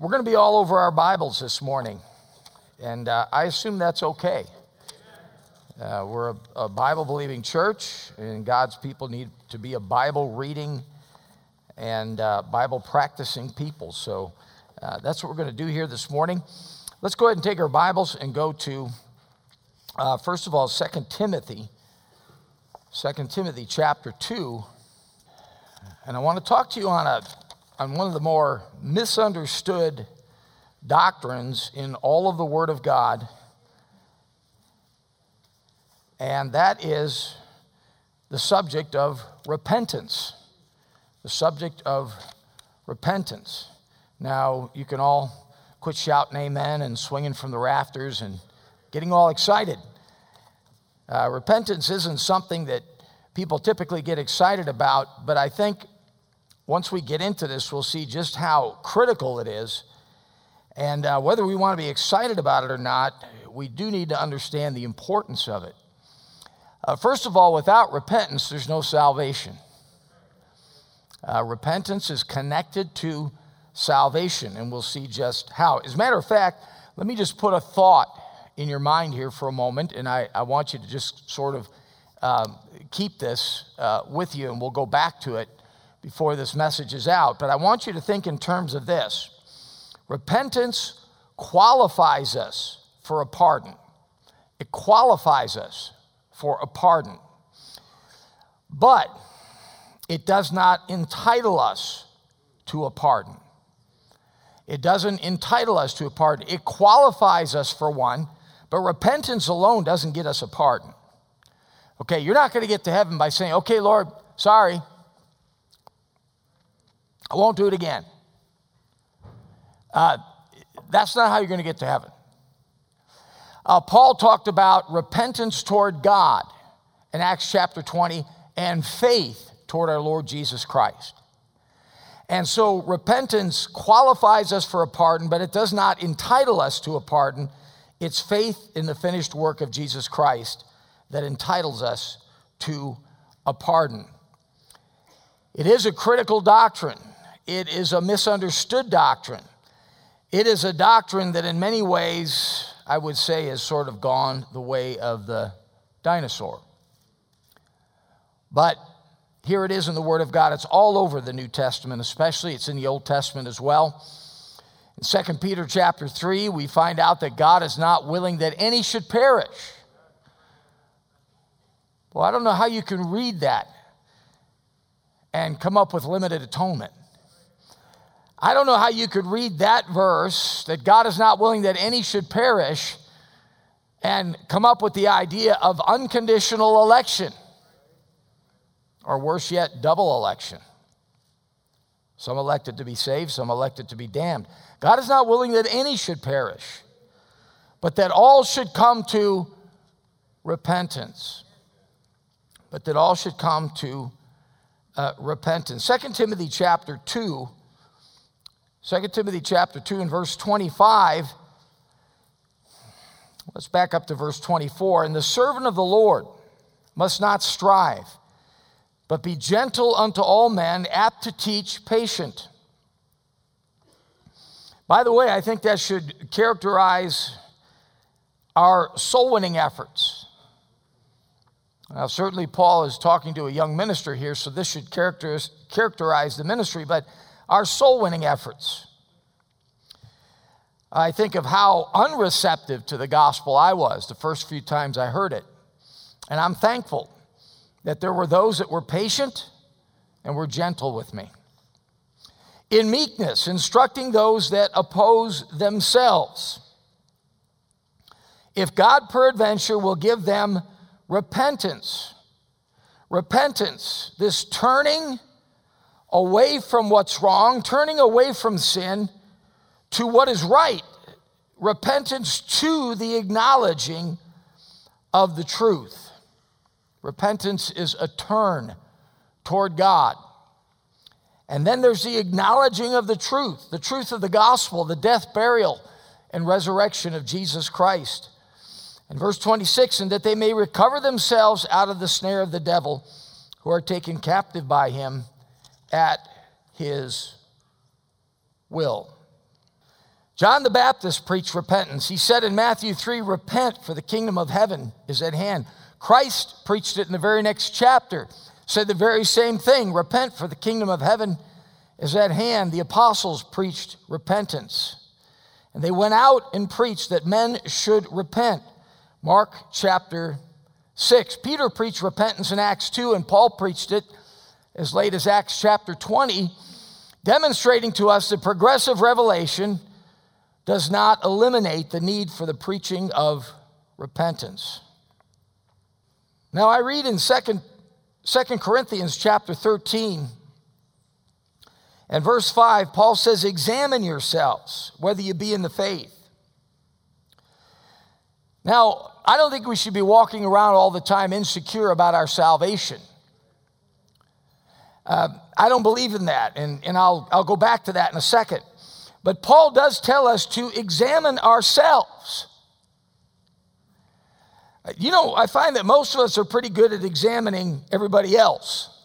we're going to be all over our Bibles this morning, and uh, I assume that's okay. Uh, we're a, a Bible believing church, and God's people need to be a Bible reading and uh, Bible practicing people. So uh, that's what we're going to do here this morning. Let's go ahead and take our Bibles and go to, uh, first of all, 2 Timothy, 2 Timothy chapter 2. And I want to talk to you on, a, on one of the more misunderstood doctrines in all of the Word of God and that is the subject of repentance. The subject of repentance. Now, you can all quit shouting amen and swinging from the rafters and getting all excited. Uh, repentance isn't something that people typically get excited about, but I think once we get into this, we'll see just how critical it is. And uh, whether we want to be excited about it or not, we do need to understand the importance of it. Uh, first of all, without repentance, there's no salvation. Uh, repentance is connected to salvation, and we'll see just how. As a matter of fact, let me just put a thought in your mind here for a moment, and I, I want you to just sort of um, keep this uh, with you, and we'll go back to it before this message is out. But I want you to think in terms of this repentance qualifies us for a pardon, it qualifies us for a pardon. But it does not entitle us to a pardon. It doesn't entitle us to a pardon. It qualifies us for one, but repentance alone doesn't get us a pardon. Okay, you're not going to get to heaven by saying, okay, Lord, sorry, I won't do it again. Uh, that's not how you're going to get to heaven. Uh, Paul talked about repentance toward God in Acts chapter 20 and faith toward our Lord Jesus Christ. And so repentance qualifies us for a pardon, but it does not entitle us to a pardon. It's faith in the finished work of Jesus Christ that entitles us to a pardon. It is a critical doctrine, it is a misunderstood doctrine. It is a doctrine that, in many ways, I would say, has sort of gone the way of the dinosaur. But here it is in the Word of God. It's all over the New Testament, especially. It's in the Old Testament as well. In 2 Peter chapter 3, we find out that God is not willing that any should perish. Well, I don't know how you can read that and come up with limited atonement. I don't know how you could read that verse that God is not willing that any should perish and come up with the idea of unconditional election, or worse yet, double election. Some elected to be saved, some elected to be damned. God is not willing that any should perish, but that all should come to repentance. But that all should come to uh, repentance. 2 Timothy chapter 2 2 Timothy chapter 2 and verse 25. Let's back up to verse 24. And the servant of the Lord must not strive, but be gentle unto all men, apt to teach, patient. By the way, I think that should characterize our soul winning efforts. Now, certainly, Paul is talking to a young minister here, so this should characterize the ministry, but our soul winning efforts. I think of how unreceptive to the gospel I was the first few times I heard it. And I'm thankful that there were those that were patient and were gentle with me. In meekness, instructing those that oppose themselves. If God peradventure will give them repentance, repentance, this turning away from what's wrong, turning away from sin to what is right, repentance to the acknowledging of the truth. Repentance is a turn toward God. And then there's the acknowledging of the truth, the truth of the gospel, the death, burial, and resurrection of Jesus Christ. In verse 26, and that they may recover themselves out of the snare of the devil, who are taken captive by him at his will. John the Baptist preached repentance. He said in Matthew 3, Repent, for the kingdom of heaven is at hand. Christ preached it in the very next chapter, said the very same thing Repent, for the kingdom of heaven is at hand. The apostles preached repentance. And they went out and preached that men should repent. Mark chapter 6. Peter preached repentance in Acts 2, and Paul preached it as late as Acts chapter 20, demonstrating to us that progressive revelation does not eliminate the need for the preaching of repentance. Now I read in 2nd, 2 Corinthians chapter 13 and verse 5, Paul says, Examine yourselves whether you be in the faith. Now, I don't think we should be walking around all the time insecure about our salvation. Uh, I don't believe in that, and, and I'll, I'll go back to that in a second. But Paul does tell us to examine ourselves. You know, I find that most of us are pretty good at examining everybody else.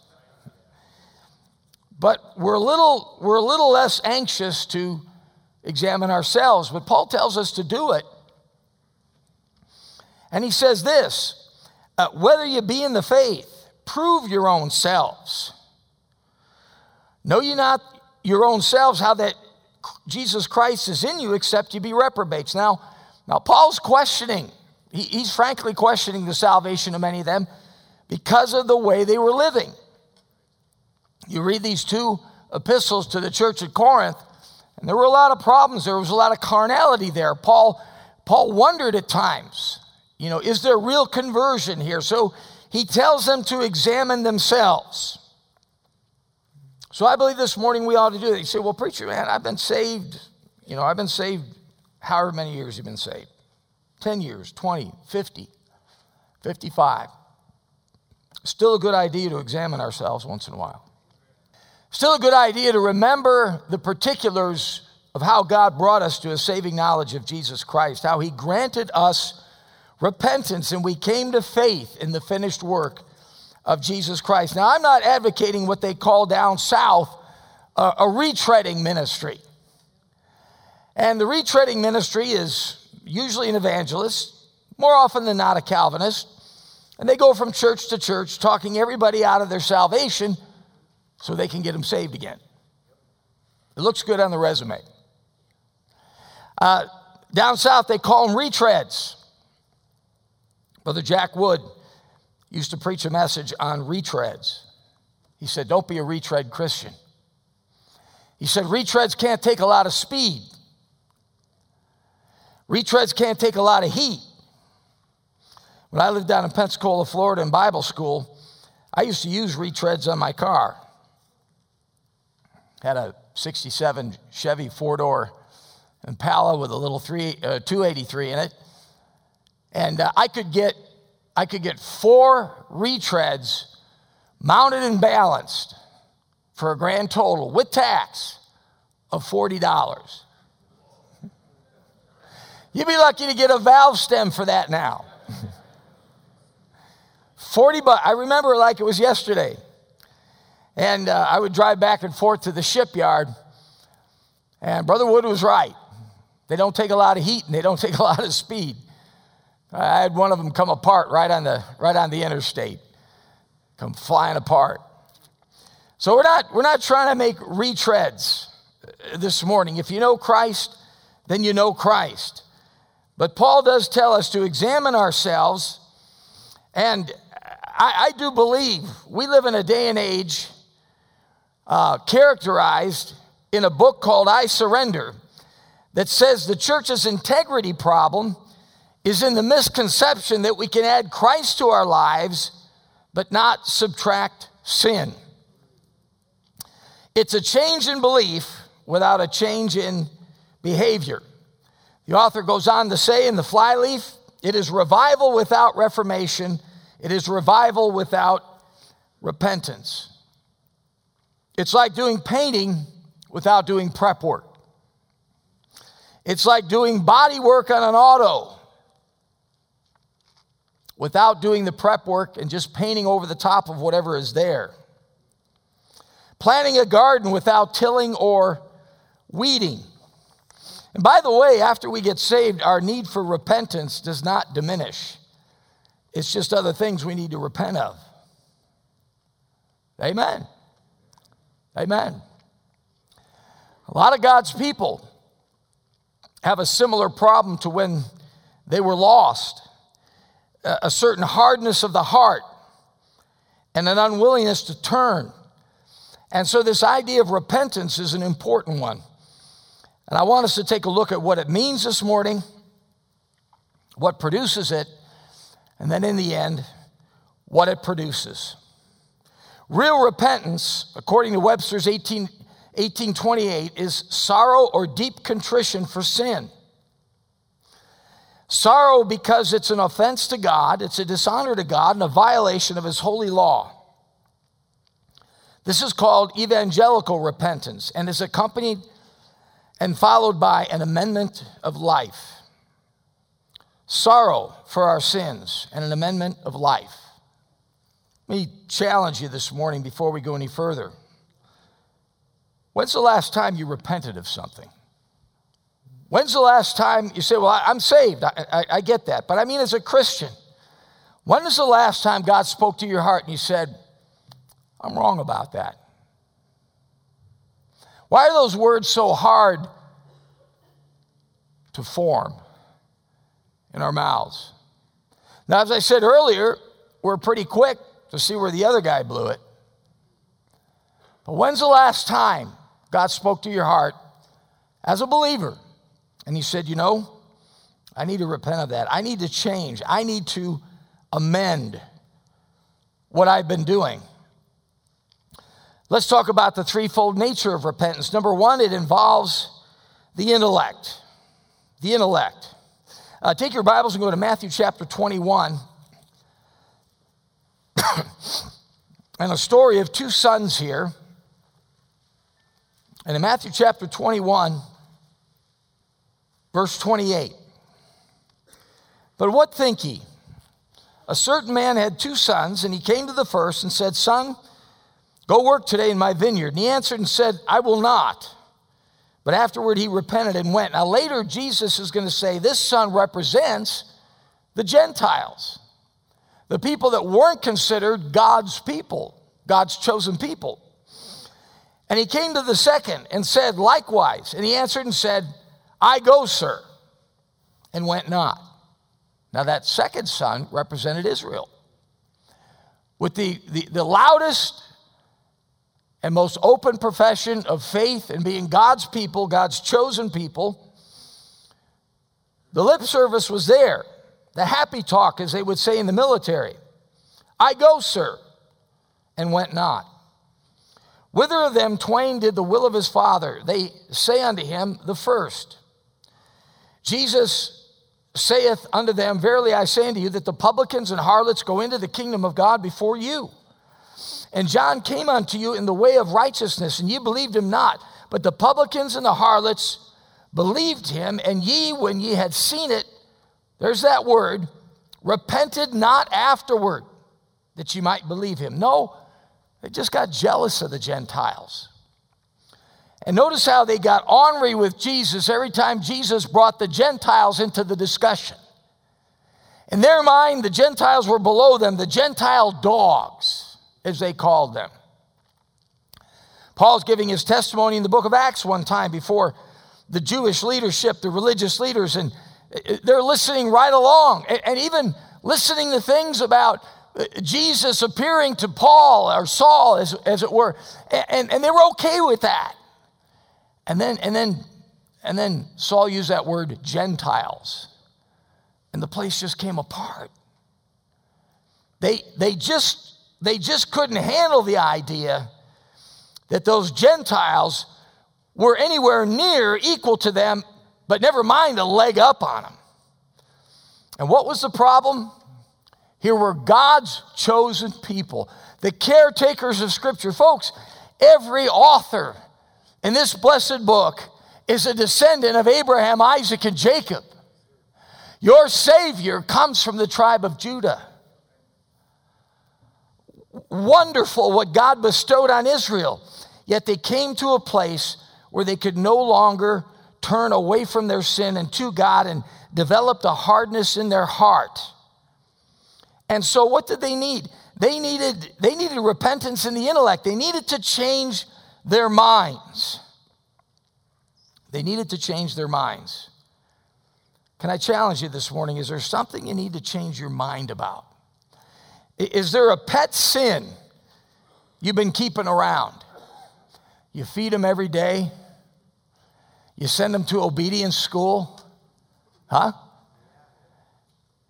But we're a little, we're a little less anxious to examine ourselves. But Paul tells us to do it. And he says this uh, whether you be in the faith, prove your own selves. Know ye not your own selves how that Jesus Christ is in you, except you be reprobates. Now, now Paul's questioning. He, he's frankly questioning the salvation of many of them because of the way they were living. You read these two epistles to the church at Corinth, and there were a lot of problems. There was a lot of carnality there. Paul, Paul wondered at times, you know, is there real conversion here? So he tells them to examine themselves. So I believe this morning we ought to do that. You say, well, preacher, man, I've been saved. You know, I've been saved however many years you've been saved 10 years, 20, 50, 55. Still a good idea to examine ourselves once in a while. Still a good idea to remember the particulars of how God brought us to a saving knowledge of Jesus Christ, how He granted us repentance and we came to faith in the finished work of Jesus Christ. Now, I'm not advocating what they call down south uh, a retreading ministry. And the retreading ministry is usually an evangelist, more often than not a Calvinist. And they go from church to church talking everybody out of their salvation so they can get them saved again. It looks good on the resume. Uh, down south, they call them retreads. Brother Jack Wood used to preach a message on retreads. He said, Don't be a retread Christian. He said, Retreads can't take a lot of speed, retreads can't take a lot of heat. When I lived down in Pensacola, Florida, in Bible school, I used to use retreads on my car. Had a 67 Chevy four door Impala with a little three, uh, 283 in it. And uh, I could get I could get four retreads mounted and balanced for a grand total with tax of $40. You'd be lucky to get a valve stem for that now. 40 bucks. I remember like it was yesterday. And uh, I would drive back and forth to the shipyard. And Brother Wood was right. They don't take a lot of heat and they don't take a lot of speed. I had one of them come apart right on the, right on the interstate, come flying apart. So we're not, we're not trying to make retreads this morning. If you know Christ, then you know Christ. But Paul does tell us to examine ourselves. And I, I do believe we live in a day and age uh, characterized in a book called I Surrender that says the church's integrity problem is in the misconception that we can add Christ to our lives but not subtract sin. It's a change in belief without a change in behavior. The author goes on to say in the flyleaf, it is revival without reformation, it is revival without repentance. It's like doing painting without doing prep work. It's like doing body work on an auto without doing the prep work and just painting over the top of whatever is there. Planting a garden without tilling or weeding. And by the way, after we get saved, our need for repentance does not diminish. It's just other things we need to repent of. Amen. Amen. A lot of God's people have a similar problem to when they were lost a certain hardness of the heart and an unwillingness to turn. And so, this idea of repentance is an important one. And I want us to take a look at what it means this morning, what produces it, and then in the end, what it produces. Real repentance, according to Webster's 18, 1828, is sorrow or deep contrition for sin. Sorrow because it's an offense to God, it's a dishonor to God, and a violation of His holy law. This is called evangelical repentance and is accompanied and followed by an amendment of life. Sorrow for our sins and an amendment of life. Let me challenge you this morning before we go any further. When's the last time you repented of something? When's the last time you say, Well, I'm saved? I, I, I get that. But I mean, as a Christian, when is the last time God spoke to your heart and you said, I'm wrong about that? Why are those words so hard to form in our mouths? Now, as I said earlier, we're pretty quick to see where the other guy blew it. But when's the last time God spoke to your heart as a believer and He said, You know, I need to repent of that. I need to change. I need to amend what I've been doing. Let's talk about the threefold nature of repentance. Number one, it involves the intellect. The intellect. Uh, take your Bibles and go to Matthew chapter 21. and a story of two sons here. And in Matthew chapter 21, verse 28. But what think ye? A certain man had two sons, and he came to the first and said, Son, go work today in my vineyard. And he answered and said, I will not. But afterward he repented and went. Now, later, Jesus is going to say, This son represents the Gentiles, the people that weren't considered God's people, God's chosen people. And he came to the second and said, Likewise. And he answered and said, I go, sir, and went not. Now, that second son represented Israel. With the, the, the loudest and most open profession of faith and being God's people, God's chosen people, the lip service was there. The happy talk, as they would say in the military. I go, sir, and went not. Whither of them twain did the will of his father? They say unto him, The first. Jesus saith unto them, Verily I say unto you, that the publicans and harlots go into the kingdom of God before you. And John came unto you in the way of righteousness, and ye believed him not. But the publicans and the harlots believed him, and ye, when ye had seen it, there's that word, repented not afterward that ye might believe him. No, they just got jealous of the Gentiles. And notice how they got ornery with Jesus every time Jesus brought the Gentiles into the discussion. In their mind, the Gentiles were below them, the Gentile dogs, as they called them. Paul's giving his testimony in the book of Acts one time before the Jewish leadership, the religious leaders, and uh, uh, they're listening right along and even listening to things about uh, Jesus appearing to Paul or Saul, as, as it were, and, and they were okay with that. And then, and then, and then Saul used that word Gentiles. And the place just came apart. They, they, just, they just couldn't handle the idea that those Gentiles were anywhere near equal to them, but never mind a leg up on them. And what was the problem? Here were God's chosen people, the caretakers of Scripture. Folks, every author in this blessed book is a descendant of Abraham, Isaac, and Jacob. Your Savior comes from the tribe of Judah. Wonderful what God bestowed on Israel. Yet they came to a place where they could no longer turn away from their sin and to God and developed a hardness in their heart. And so what did they need? They needed, they needed repentance in the intellect. They needed to change their minds. They needed to change their minds. Can I challenge you this morning? Is there something you need to change your mind about? Is there a pet sin you've been keeping around? You feed them every day, you send them to obedience school, huh?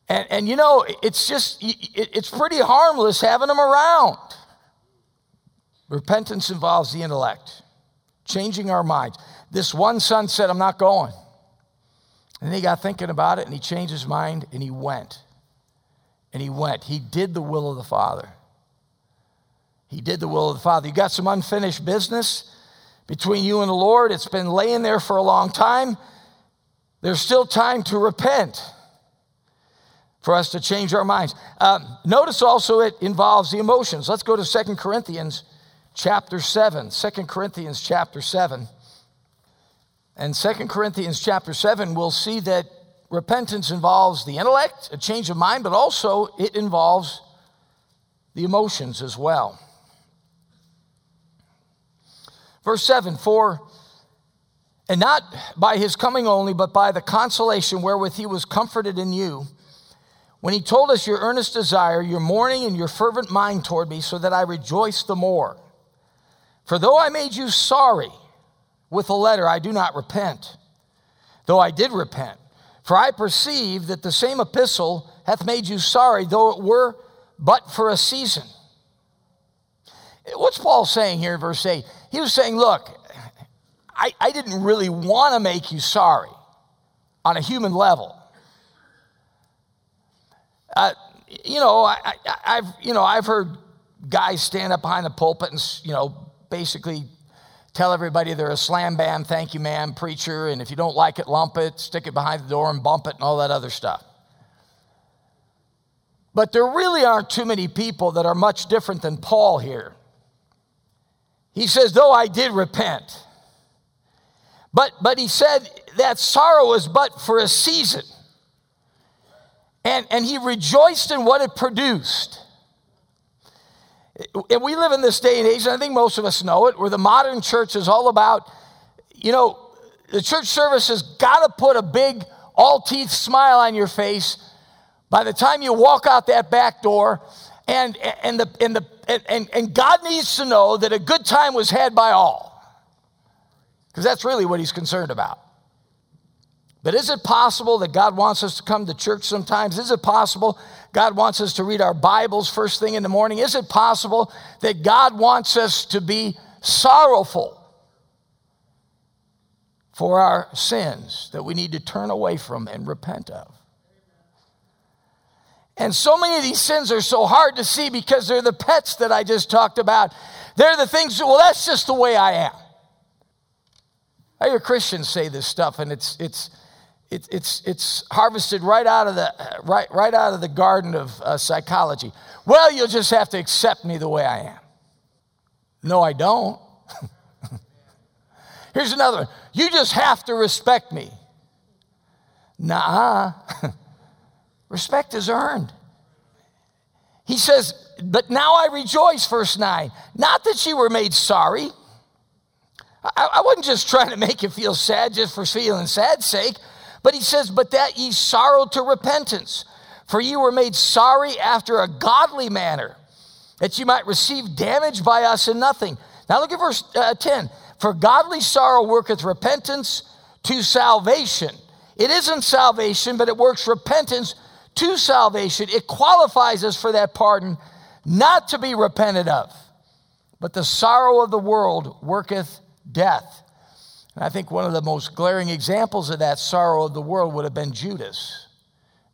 And, and you know, it's just, it's pretty harmless having them around. Repentance involves the intellect, changing our minds. This one son said, I'm not going. And he got thinking about it and he changed his mind and he went. And he went. He did the will of the Father. He did the will of the Father. You got some unfinished business between you and the Lord. It's been laying there for a long time. There's still time to repent for us to change our minds. Um, notice also it involves the emotions. Let's go to Second Corinthians chapter 7. 2 Corinthians chapter 7. And Second Corinthians chapter 7, we'll see that repentance involves the intellect, a change of mind, but also it involves the emotions as well. Verse 7 For, and not by his coming only, but by the consolation wherewith he was comforted in you, when he told us your earnest desire, your mourning, and your fervent mind toward me, so that I rejoice the more. For though I made you sorry with a letter, I do not repent, though I did repent. For I perceive that the same epistle hath made you sorry, though it were but for a season. What's Paul saying here in verse 8? He was saying, Look, I, I didn't really want to make you sorry on a human level. Uh, you know, I, have you know, I've heard guys stand up behind the pulpit and, you know, basically tell everybody they're a slam bam, thank you, ma'am, preacher, and if you don't like it, lump it, stick it behind the door and bump it and all that other stuff. But there really aren't too many people that are much different than Paul here. He says, though I did repent. But, but he said that sorrow was but for a season. And, and he rejoiced in what it produced. And we live in this day and age, and I think most of us know it, where the modern church is all about, you know, the church service has got to put a big, all teeth smile on your face by the time you walk out that back door. And, and, the, and, the, and, and God needs to know that a good time was had by all. Because that's really what he's concerned about. But is it possible that God wants us to come to church sometimes? Is it possible God wants us to read our Bibles first thing in the morning? Is it possible that God wants us to be sorrowful for our sins that we need to turn away from and repent of? And so many of these sins are so hard to see because they're the pets that I just talked about. They're the things, well, that's just the way I am. I hear Christians say this stuff, and it's, it's, it, it's, it's harvested right out of the, right, right out of the garden of uh, psychology. Well, you'll just have to accept me the way I am. No, I don't. Here's another one. You just have to respect me. Nah, respect is earned. He says, But now I rejoice, verse 9. Not that you were made sorry. I, I wasn't just trying to make you feel sad just for feeling sad's sake. But he says, But that ye sorrow to repentance, for ye were made sorry after a godly manner, that ye might receive damage by us in nothing. Now look at verse uh, 10. For godly sorrow worketh repentance to salvation. It isn't salvation, but it works repentance to salvation. It qualifies us for that pardon, not to be repented of. But the sorrow of the world worketh death. And I think one of the most glaring examples of that sorrow of the world would have been Judas.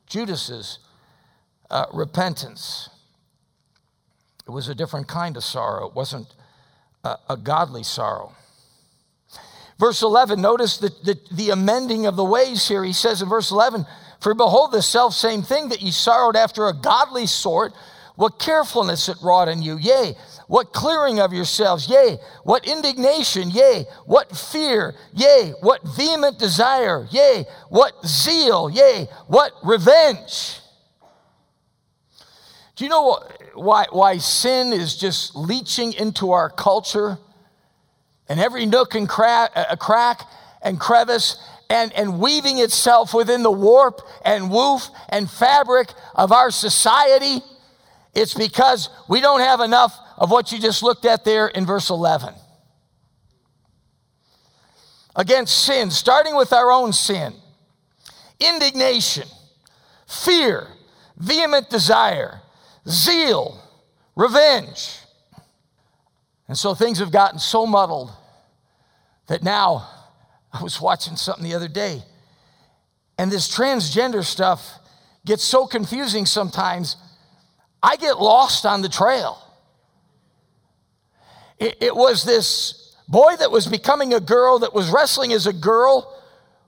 Judas's uh, repentance. It was a different kind of sorrow. It wasn't a, a godly sorrow. Verse 11, notice the, the, the amending of the ways here. He says in verse 11, For behold, the self same thing that ye sorrowed after a godly sort, what carefulness it wrought in you. Yea, what clearing of yourselves, yea, what indignation, yea, what fear, yea, what vehement desire, yea, what zeal, yea, what revenge. Do you know why, why sin is just leaching into our culture and every nook and crack, uh, crack and crevice and, and weaving itself within the warp and woof and fabric of our society? It's because we don't have enough of what you just looked at there in verse 11. Against sin, starting with our own sin, indignation, fear, vehement desire zeal, revenge. And so things have gotten so muddled that now I was watching something the other day, and this transgender stuff gets so confusing sometimes, I get lost on the trail. It, it was this boy that was becoming a girl that was wrestling as a girl,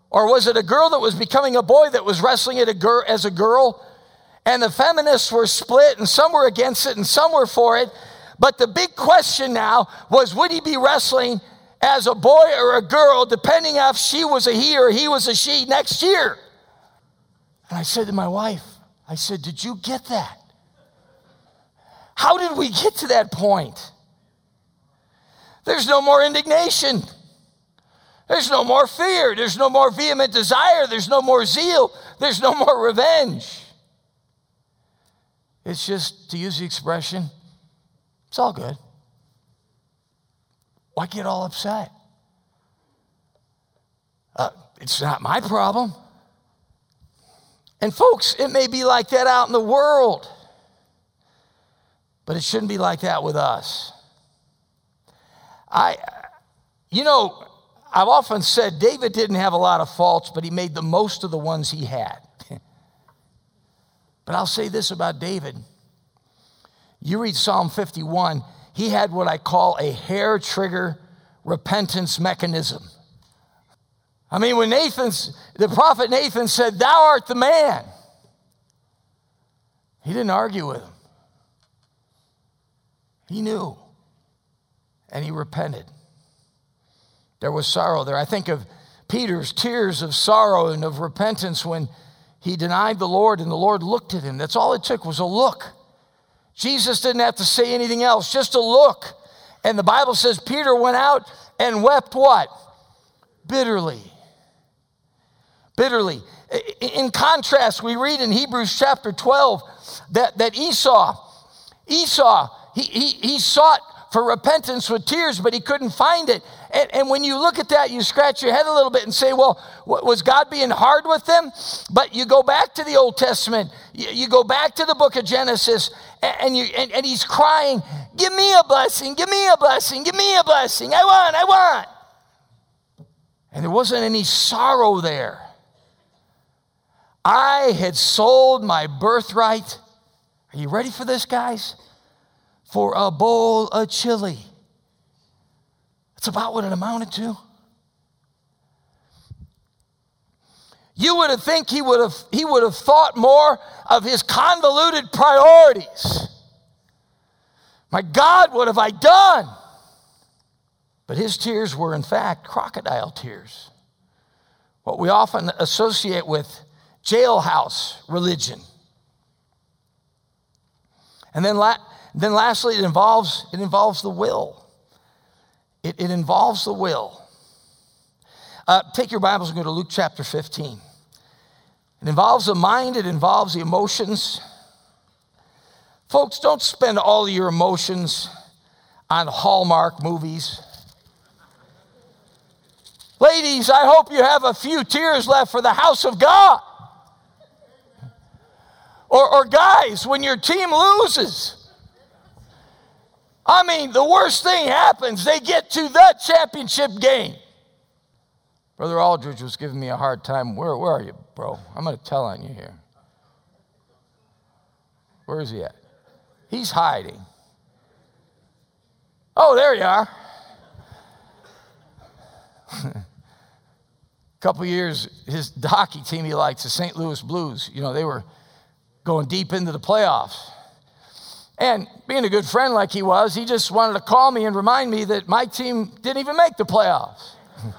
or was it a girl that was becoming a boy that was wrestling a girl, as a girl? and the feminists were split, and some were against it, and some were for it. But the big question now was would he be wrestling as a boy or a girl, depending if she was a he or he was a she next year? And I said to my wife, I said, Did you get that? How did we get to that point? There's no more indignation. There's no more fear. There's no more vehement desire. There's no more zeal. There's no more revenge. It's just, to use the expression, it's all good. Why get all upset? Uh, it's not my problem. And folks, it may be like that out in the world, but it shouldn't be like that with us. I, you know, I've often said David didn't have a lot of faults, but he made the most of the ones he had. But I'll say this about David. You read Psalm 51, he had what I call a hair trigger repentance mechanism. I mean, when Nathan's, the prophet Nathan said, Thou art the man, he didn't argue with him. He knew, and he repented. There was sorrow there. I think of Peter's tears of sorrow and of repentance when he denied the Lord and the Lord looked at him. That's all it took was a look. Jesus didn't have to say anything else, just a look. And the Bible says Peter went out and wept what? Bitterly. Bitterly. In contrast, we read in Hebrews chapter 12 that, that Esau, Esau, he, he, he sought for repentance with tears, but he couldn't find it. And, and, when you look at that, you scratch your head a little bit and say, well, was God being hard with them? But you go back to the Old Testament, you, you go back to the book of Genesis, and, and you, and, and he's crying, Give me a blessing, give me a blessing, give me a blessing. I want, I want. And there wasn't any sorrow there. I had sold my birthright. Are you ready for this, guys? For a bowl of chili. That's about what it amounted to. You would have think he would have he would have thought more of his convoluted priorities. My God, what have I done? But his tears were in fact crocodile tears. What we often associate with jailhouse religion. And then la- then lastly, it involves, it involves the will. It, it involves the will. Uh, take your Bibles and go to Luke chapter 15. It involves the mind, it involves the emotions. Folks, don't spend all your emotions on Hallmark movies. Ladies, I hope you have a few tears left for the house of God. Or, or guys, when your team loses, I mean, the worst thing happens, they get to the championship game. Brother Aldridge was giving me a hard time. Where, where are you, bro? I'm going to tell on you here. Where is he at? He's hiding. Oh, there you are. a couple years, his hockey team he likes, the St. Louis Blues, you know, they were going deep into the playoffs. And being a good friend like he was, he just wanted to call me and remind me that my team didn't even make the playoffs.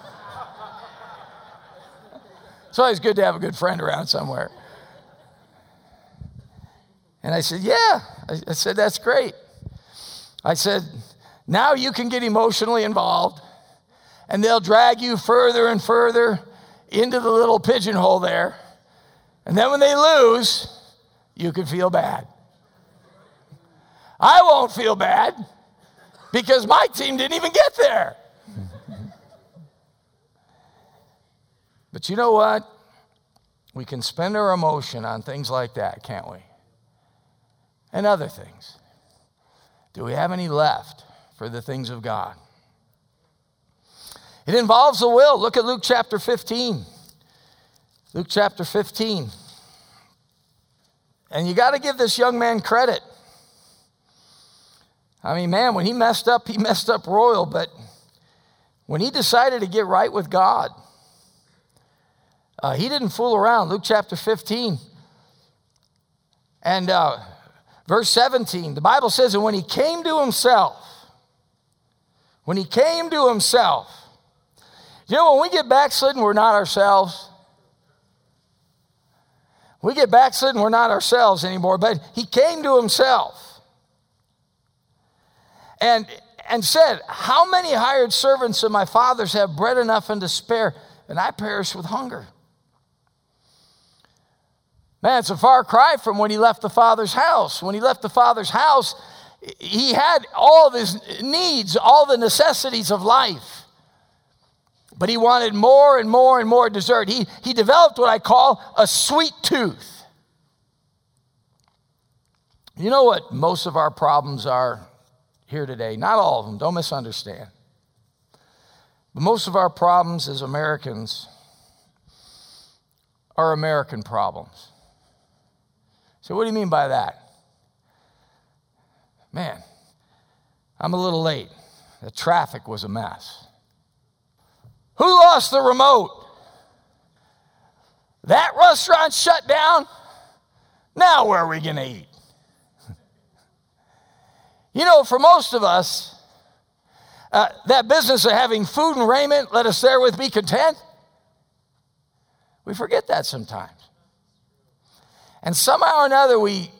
it's always good to have a good friend around somewhere. And I said, Yeah. I said, That's great. I said, Now you can get emotionally involved, and they'll drag you further and further into the little pigeonhole there. And then when they lose, you can feel bad. I won't feel bad because my team didn't even get there. but you know what? We can spend our emotion on things like that, can't we? And other things. Do we have any left for the things of God? It involves the will. Look at Luke chapter 15. Luke chapter 15. And you got to give this young man credit. I mean, man, when he messed up, he messed up royal, but when he decided to get right with God, uh, he didn't fool around. Luke chapter 15 and uh, verse 17, the Bible says, And when he came to himself, when he came to himself, you know, when we get backslidden, we're not ourselves. We get backslidden, we're not ourselves anymore, but he came to himself and, and said, How many hired servants of my father's have bread enough and to spare, and I perish with hunger? Man, it's a far cry from when he left the father's house. When he left the father's house, he had all of his needs, all the necessities of life. But he wanted more and more and more dessert. He, he developed what I call a sweet tooth. You know what most of our problems are here today? Not all of them, don't misunderstand. But most of our problems as Americans are American problems. So, what do you mean by that? Man, I'm a little late. The traffic was a mess. Who lost the remote? That restaurant shut down. Now, where are we going to eat? You know, for most of us, uh, that business of having food and raiment, let us therewith be content. We forget that sometimes. And somehow or another, we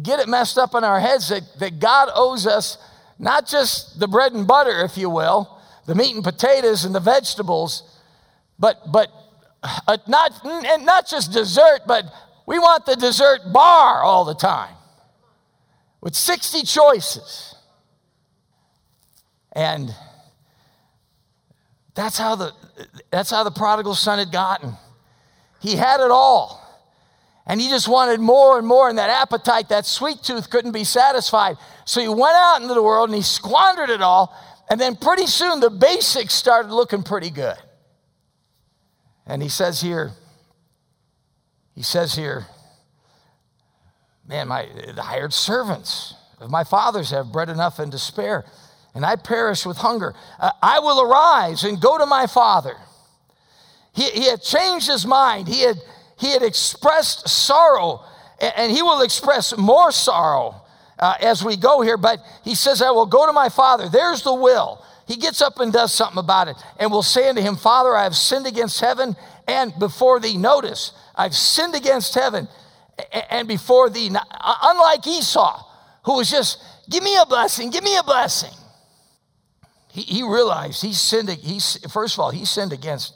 get it messed up in our heads that, that God owes us not just the bread and butter, if you will, the meat and potatoes and the vegetables, but, but uh, not, and not just dessert, but we want the dessert bar all the time with 60 choices. And that's how the, that's how the prodigal son had gotten. He had it all. And he just wanted more and more, and that appetite, that sweet tooth couldn't be satisfied. So he went out into the world and he squandered it all and then pretty soon the basics started looking pretty good. And he says here, he says here, man, my the hired servants of my fathers have bread enough and to spare, and I perish with hunger. Uh, I will arise and go to my father. He, he had changed his mind. He had, he had expressed sorrow, and, and he will express more sorrow uh, as we go here, but he says, I will go to my father. There's the will. He gets up and does something about it and will say unto him, Father, I have sinned against heaven and before thee. Notice, I've sinned against heaven and before thee. Uh, unlike Esau, who was just, give me a blessing, give me a blessing. He, he realized he sinned, he, first of all, he sinned against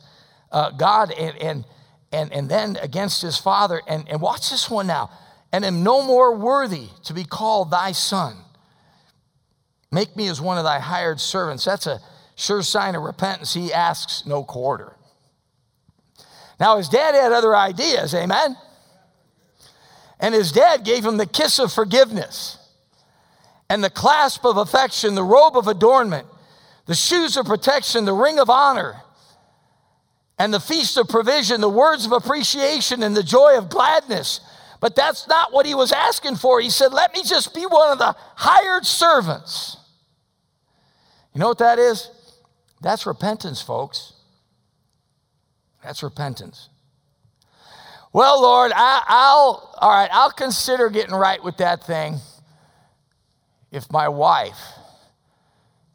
uh, God and, and, and, and then against his father. And, and watch this one now and am no more worthy to be called thy son. Make me as one of thy hired servants. That's a sure sign of repentance. He asks no quarter. Now, his dad had other ideas, amen? And his dad gave him the kiss of forgiveness and the clasp of affection, the robe of adornment, the shoes of protection, the ring of honor, and the feast of provision, the words of appreciation, and the joy of gladness but that's not what he was asking for. He said, Let me just be one of the hired servants. You know what that is? That's repentance, folks. That's repentance. Well, Lord, I, will all right, I'll consider getting right with that thing. if my wife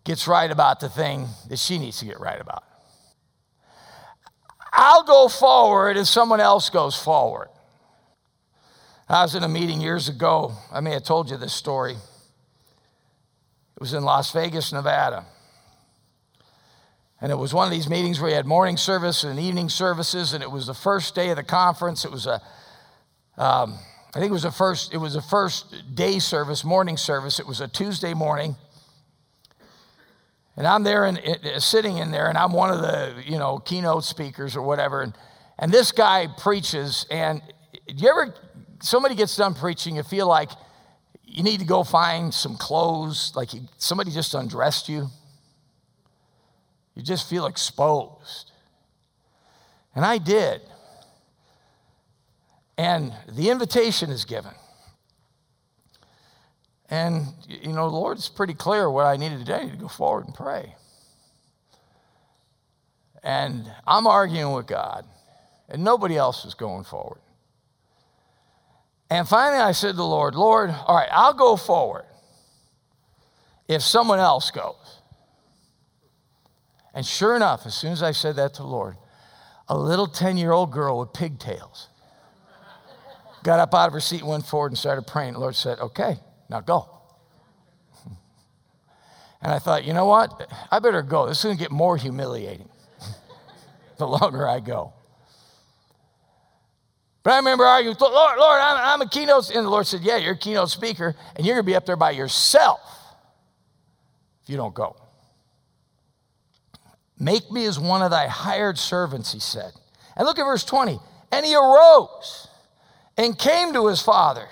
gets right about the thing that she needs to get right about. I'll go forward if someone else goes forward. I was in a meeting years ago. I may have told you this story. It was in Las Vegas, Nevada. And it was one of these meetings where you had morning service and evening services, and it was the first day of the conference. It was a, um, I think it was the first, it was the first day service, morning service. It was a Tuesday morning. And I'm there and sitting in there, and I'm one of the, you know, keynote speakers or whatever. And, and this guy preaches, and you ever, somebody gets done preaching, you feel like you need to go find some clothes, like you, somebody just undressed you. You just feel exposed. And I did. And the invitation is given. And, you know, the Lord's pretty clear what I needed to do. I need to go forward and pray. And I'm arguing with God, and nobody else is going forward. And finally, I said to the Lord, Lord, all right, I'll go forward if someone else goes. And sure enough, as soon as I said that to the Lord, a little 10 year old girl with pigtails got up out of her seat, went forward, and started praying. The Lord said, Okay, now go. And I thought, you know what? I better go. This is going to get more humiliating the longer I go. But I remember arguing, Lord, Lord, I'm, I'm a keynote. And the Lord said, Yeah, you're a keynote speaker, and you're going to be up there by yourself if you don't go. Make me as one of thy hired servants, he said. And look at verse 20. And he arose and came to his father.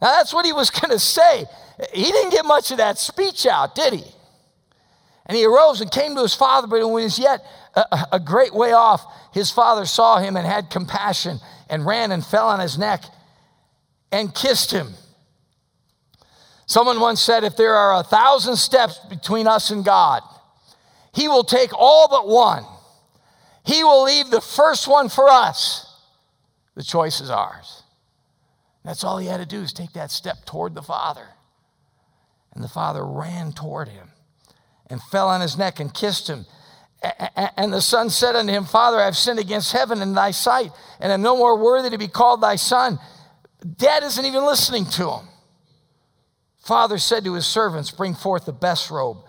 Now that's what he was going to say. He didn't get much of that speech out, did he? And he arose and came to his father, but when he was yet a, a great way off, his father saw him and had compassion and ran and fell on his neck and kissed him. Someone once said, If there are a thousand steps between us and God, he will take all but one. He will leave the first one for us. The choice is ours. That's all he had to do is take that step toward the Father. And the Father ran toward him and fell on his neck and kissed him. And the son said unto him, Father, I have sinned against heaven and thy sight, and am no more worthy to be called thy son. Dad isn't even listening to him. Father said to his servants, Bring forth the best robe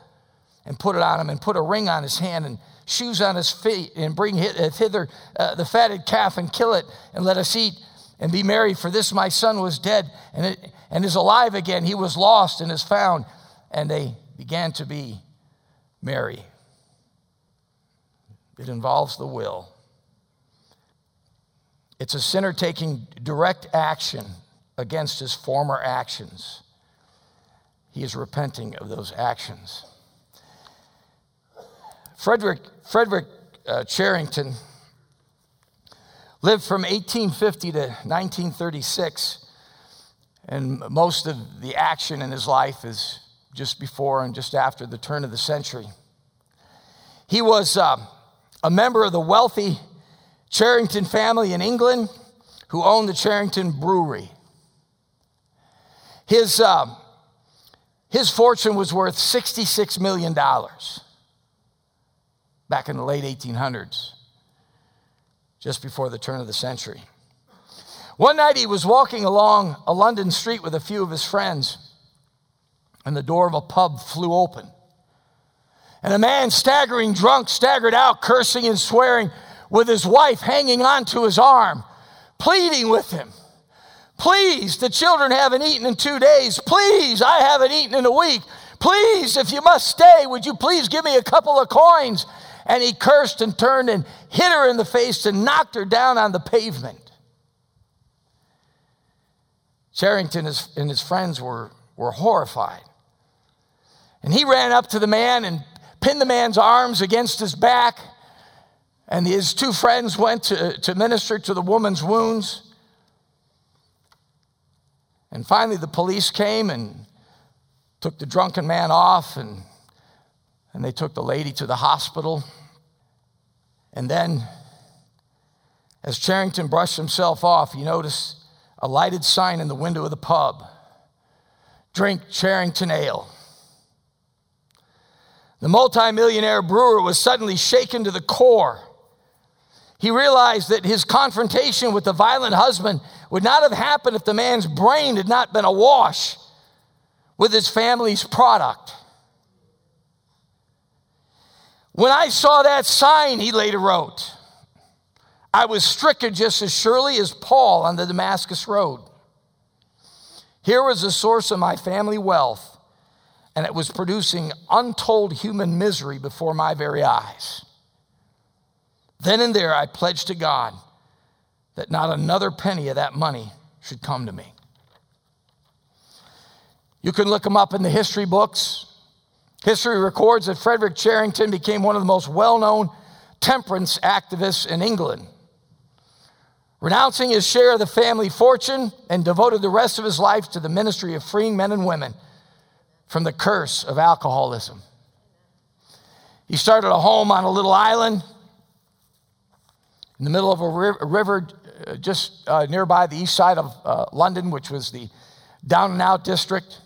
and put it on him, and put a ring on his hand and shoes on his feet, and bring hither uh, the fatted calf and kill it, and let us eat and be merry. For this my son was dead and, it, and is alive again. He was lost and is found. And they began to be merry. It involves the will. It's a sinner taking direct action against his former actions. He is repenting of those actions. Frederick, Frederick uh, Charrington lived from 1850 to 1936, and most of the action in his life is just before and just after the turn of the century. He was uh, a member of the wealthy Charrington family in England who owned the Charrington Brewery. His, uh, his fortune was worth $66 million back in the late 1800s, just before the turn of the century. One night he was walking along a London street with a few of his friends, and the door of a pub flew open. And a man, staggering drunk, staggered out, cursing and swearing, with his wife hanging onto his arm, pleading with him. Please, the children haven't eaten in two days. Please, I haven't eaten in a week. Please, if you must stay, would you please give me a couple of coins? And he cursed and turned and hit her in the face and knocked her down on the pavement. Charrington and his friends were, were horrified. And he ran up to the man and pinned the man's arms against his back. And his two friends went to, to minister to the woman's wounds. And finally, the police came and took the drunken man off, and, and they took the lady to the hospital. And then, as Charrington brushed himself off, he noticed a lighted sign in the window of the pub drink Charrington Ale. The multimillionaire brewer was suddenly shaken to the core. He realized that his confrontation with the violent husband would not have happened if the man's brain had not been awash with his family's product. When I saw that sign, he later wrote, I was stricken just as surely as Paul on the Damascus Road. Here was the source of my family wealth, and it was producing untold human misery before my very eyes. Then and there, I pledged to God that not another penny of that money should come to me. You can look them up in the history books. History records that Frederick Charrington became one of the most well known temperance activists in England. Renouncing his share of the family fortune and devoted the rest of his life to the ministry of freeing men and women from the curse of alcoholism. He started a home on a little island in the middle of a river uh, just uh, nearby the east side of uh, London, which was the down and out district,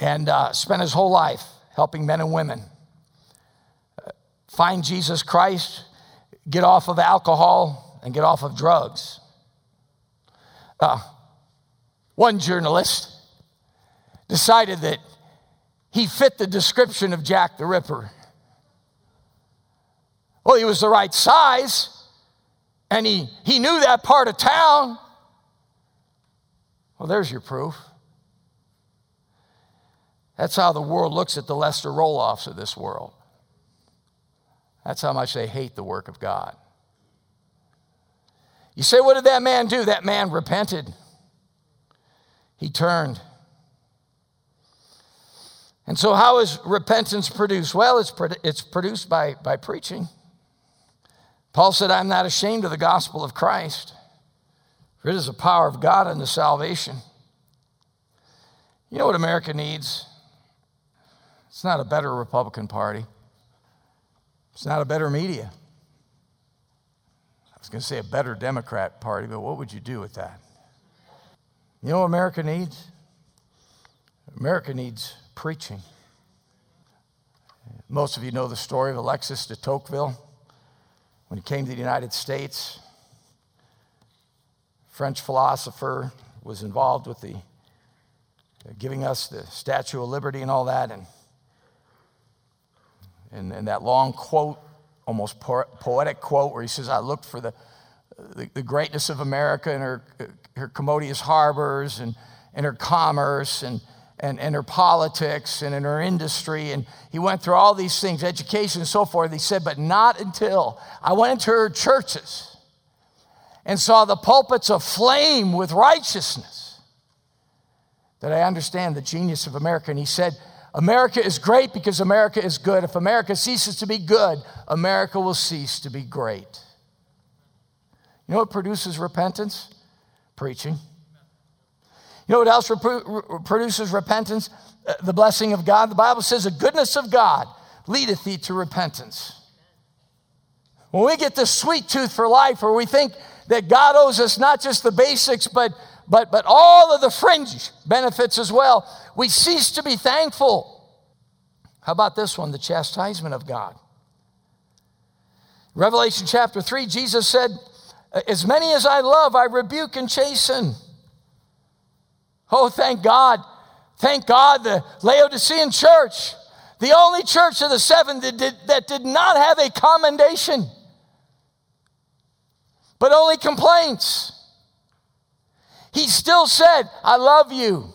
and uh, spent his whole life helping men and women find Jesus Christ, get off of alcohol, and get off of drugs. Uh, one journalist decided that he fit the description of Jack the Ripper. Well, he was the right size, and he, he knew that part of town. Well, there's your proof. That's how the world looks at the Lester Roloffs of this world. That's how much they hate the work of God. You say, what did that man do? That man repented. He turned. And so, how is repentance produced? Well, it's, it's produced by, by preaching. Paul said, I'm not ashamed of the gospel of Christ, for it is the power of God unto salvation. You know what America needs? It's not a better Republican Party, it's not a better media. I was going to say a better Democrat Party, but what would you do with that? You know what America needs? America needs preaching. Most of you know the story of Alexis de Tocqueville. When he came to the United States, French philosopher was involved with the uh, giving us the Statue of Liberty and all that, and and, and that long quote, almost poetic quote, where he says, "I looked for the the, the greatness of America and her her commodious harbors and and her commerce and." and, and her politics and in her industry. And he went through all these things, education and so forth. He said, but not until I went into her churches and saw the pulpits aflame with righteousness that I understand the genius of America. And he said, America is great because America is good. If America ceases to be good, America will cease to be great. You know what produces repentance? Preaching. You know what else produces repentance? Uh, the blessing of God. The Bible says, The goodness of God leadeth thee to repentance. When we get this sweet tooth for life, where we think that God owes us not just the basics, but, but, but all of the fringe benefits as well, we cease to be thankful. How about this one? The chastisement of God. Revelation chapter 3, Jesus said, As many as I love, I rebuke and chasten. Oh, thank God. Thank God the Laodicean church, the only church of the seven that did, that did not have a commendation, but only complaints. He still said, I love you.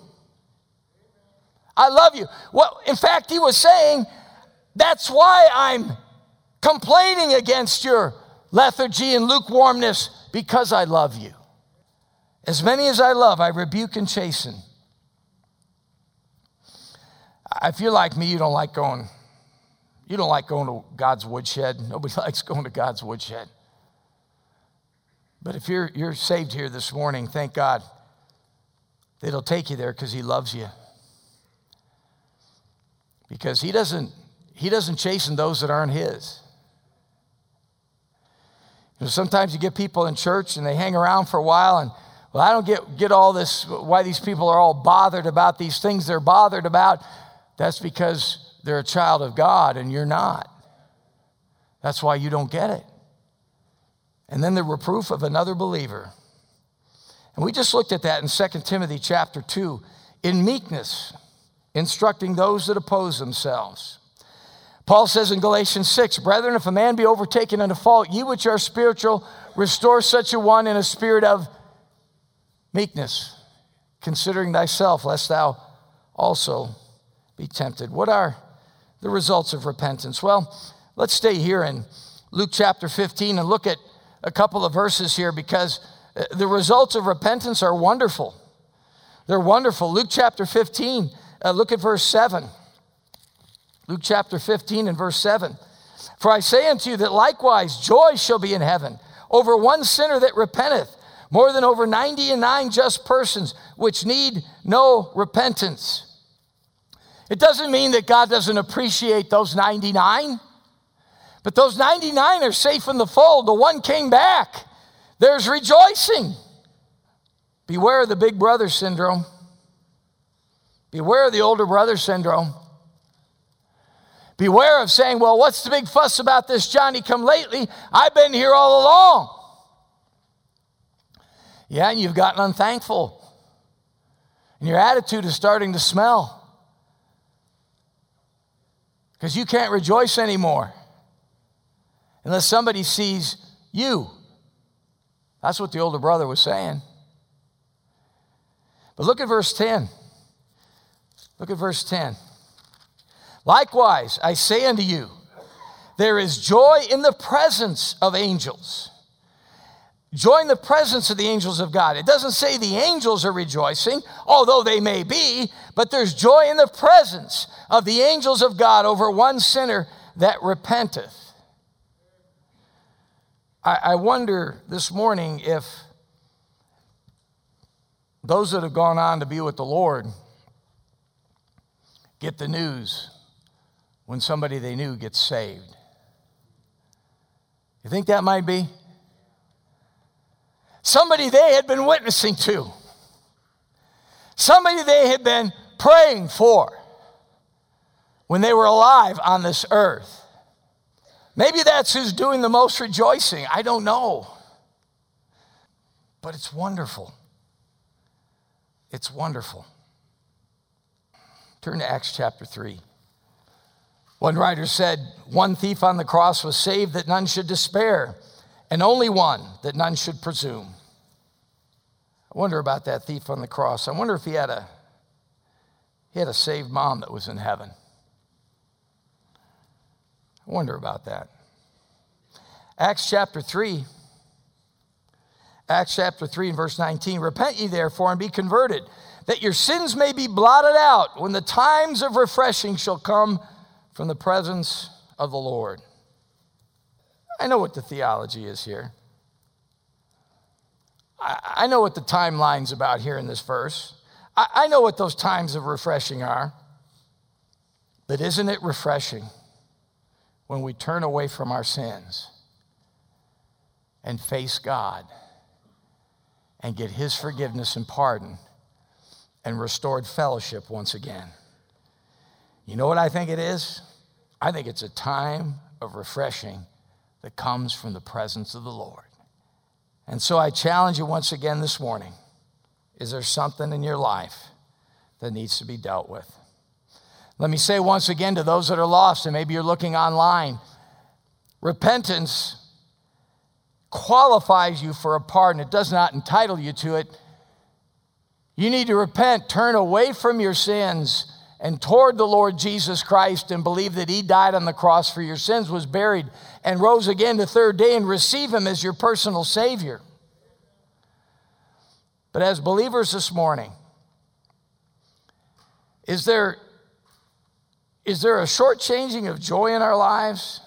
I love you. Well, in fact, he was saying, That's why I'm complaining against your lethargy and lukewarmness, because I love you. As many as I love, I rebuke and chasten. If you're like me, you don't like going, you don't like going to God's woodshed. Nobody likes going to God's woodshed. But if you're, you're saved here this morning, thank God that He'll take you there because He loves you. Because He doesn't, He doesn't chasten those that aren't His. You know, sometimes you get people in church and they hang around for a while and Well, I don't get, get all this, why these people are all bothered about these things they're bothered about. That's because they're a child of God and you're not. That's why you don't get it. And then the reproof of another believer. And we just looked at that in 2 Timothy chapter 2. In meekness, instructing those that oppose themselves. Paul says in Galatians 6, Brethren, if a man be overtaken in a fault, ye which are spiritual, restore such a one in a spirit of meekness, considering thyself, lest thou also be tempted. What are the results of repentance? Well, let's stay here in Luke chapter 15 and look at a couple of verses here because uh, the results of repentance are wonderful. They're wonderful. Luke chapter 15, uh, look at verse 7. Luke chapter 15 and verse 7. For I say unto you that likewise joy shall be in heaven over one sinner that repenteth more than over 90 and 9 just persons which need no repentance. It doesn't mean that God doesn't appreciate those 99, but those 99 are safe in the fold. The one came back. There's rejoicing. Beware of the big brother syndrome. Beware of the older brother syndrome. Beware of saying, well, what's the big fuss about this Johnny come lately? I've been here all along. Yeah, and you've gotten unthankful. And your attitude is starting to smell. Because you can't rejoice anymore unless somebody sees you. That's what the older brother was saying. But look at verse 10. Look at verse 10. Likewise, I say unto you, there is joy in the presence of angels Join the presence of the angels of God. It doesn't say the angels are rejoicing, although they may be, but there's joy in the presence of the angels of God over one sinner that repenteth. I, I wonder this morning if those that have gone on to be with the Lord get the news when somebody they knew gets saved. You think that might be? somebody they had been witnessing to, somebody they had been praying for when they were alive on this earth. Maybe that's who's doing the most rejoicing. I don't know. But it's wonderful. It's wonderful. Turn to Acts chapter 3. One writer said, One thief on the cross was saved that none should despair, and only one that none should presume. I wonder about that thief on the cross. I wonder if he had a he had a saved mom that was in heaven. I wonder about that. Acts chapter 3. Acts chapter 3 and verse 19. Repent ye therefore and be converted, that your sins may be blotted out when the times of refreshing shall come from the presence of the Lord. I know what the theology is here. I, know what the timeline's about here in this verse. I, I know what those times of refreshing are. But isn't it refreshing when we turn away from our sins and face God and get His forgiveness and pardon and restored fellowship once again? You know what I think it is? I think it's a time of refreshing that comes from the presence of the Lord. And so I challenge you once again this morning is there something in your life that needs to be dealt with? Let me say once again to those that are lost, and maybe you're looking online repentance qualifies you for a pardon, it does not entitle you to it. You need to repent, turn away from your sins and toward the Lord Jesus Christ and believe that He died on the cross for your sins, was buried, and rose again the third day and receive Him as your personal Savior. But as believers this morning, is there, is there a shortchanging of joy in our lives?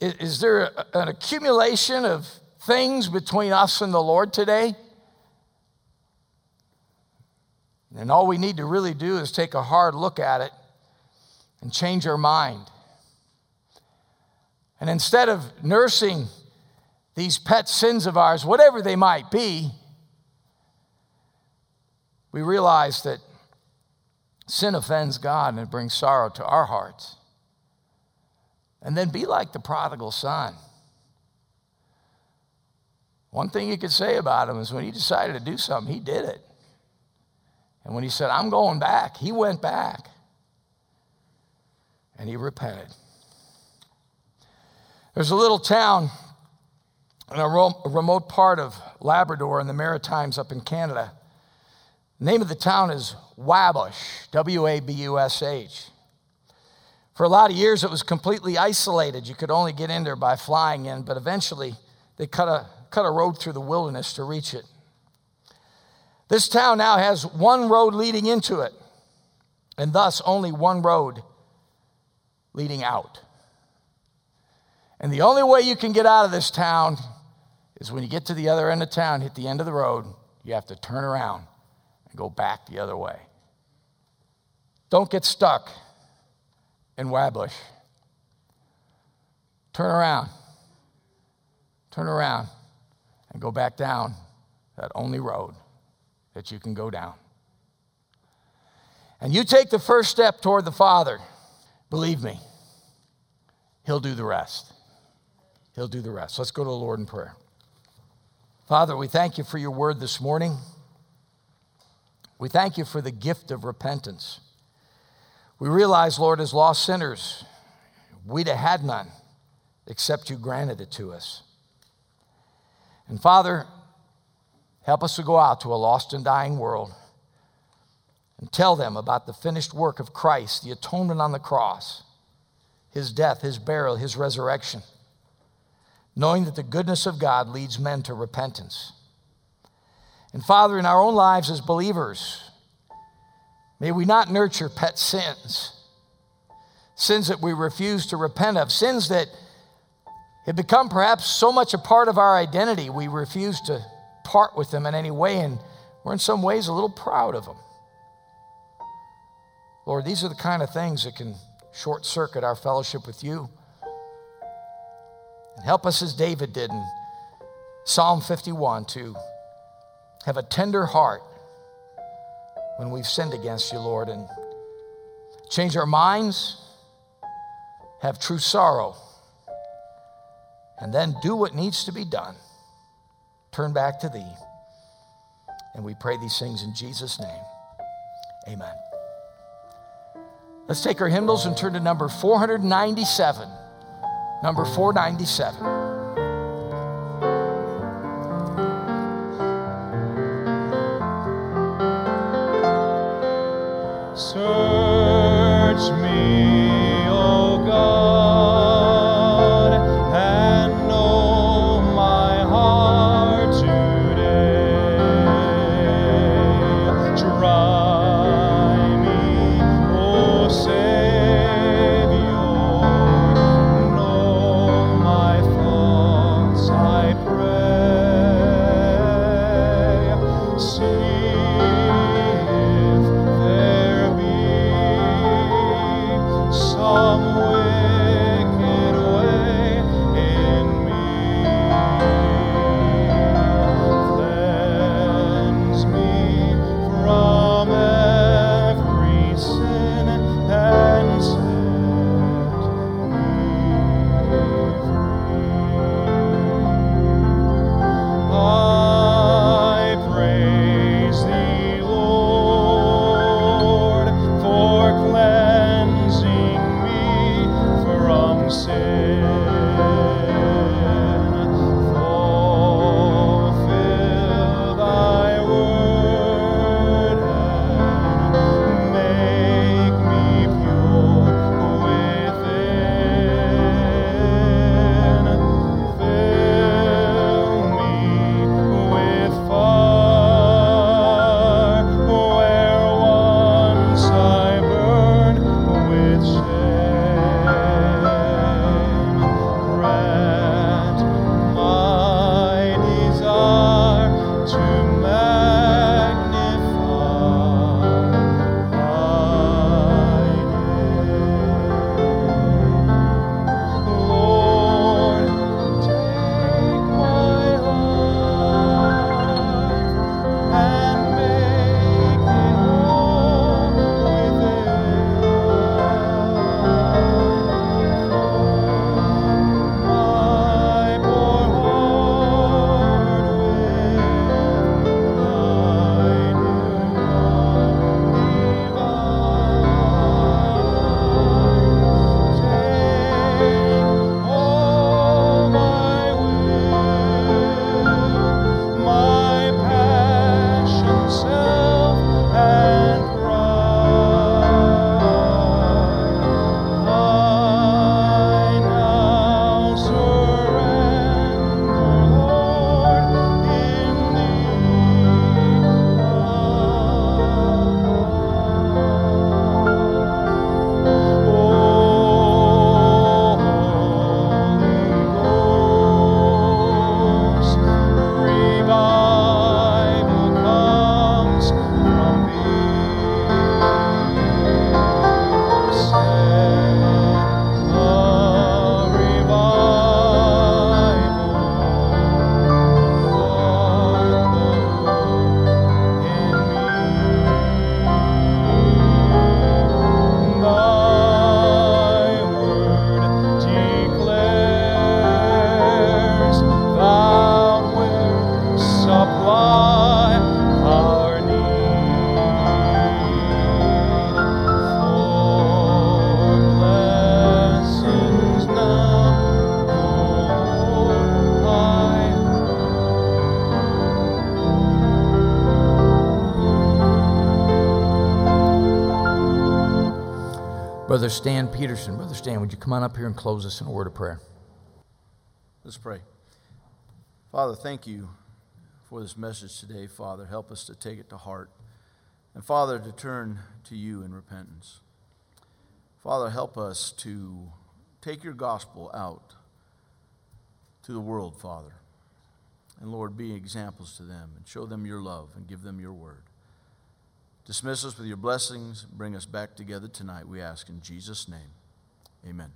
Is, is there a, an accumulation of things between us and the Lord today? And all we need to really do is take a hard look at it and change our mind. And instead of nursing these pet sins of ours, whatever they might be, we realize that sin offends God and it brings sorrow to our hearts. And then be like the prodigal son. One thing you could say about him is when he decided to do something, he did it. And when he said, I'm going back, he went back. And he repented. There's a little town in a remote part of Labrador in the Maritimes up in Canada. The name of the town is Wabush, W A B U S H. For a lot of years, it was completely isolated. You could only get in there by flying in, but eventually, they cut a, cut a road through the wilderness to reach it. This town now has one road leading into it, and thus only one road leading out. And the only way you can get out of this town is when you get to the other end of town, hit the end of the road, you have to turn around and go back the other way. Don't get stuck in Wabush. Turn around. Turn around and go back down that only road that you can go down. And you take the first step toward the Father, believe me, He'll do the rest. He'll do the rest. Let's go to the Lord in prayer. Father, we thank you for your word this morning. We thank you for the gift of repentance. We realize, Lord, as lost sinners, we'd have had none except you granted it to us. And Father, help us to go out to a lost and dying world and tell them about the finished work of Christ, the atonement on the cross, his death, his burial, his resurrection knowing that the goodness of God leads men to repentance. And Father, in our own lives as believers, may we not nurture pet sins, sins that we refuse to repent of, sins that have become perhaps so much a part of our identity, we refuse to part with them in any way, and we're in some ways a little proud of them. Lord, these are the kind of things that can short circuit our fellowship with you. And help us as David did in Psalm 51 to have a tender heart when we've sinned against you, Lord, and change our minds, have true sorrow, and then do what needs to be done. Turn back to Thee. And we pray these things in Jesus' name. Amen. Let's take our hymnals and turn to number 497 number 497. Brother Stan Peterson. Brother Stan, would you come on up here and close us in a word of prayer? Let's pray. Father, thank you for this message today, Father. Help us to take it to heart. And Father, to turn to you in repentance. Father, help us to take your gospel out to the world, Father. And Lord, be examples to them and show them your love and give them your word. Dismiss us with your blessings. Bring us back together tonight, we ask in Jesus' name. Amen.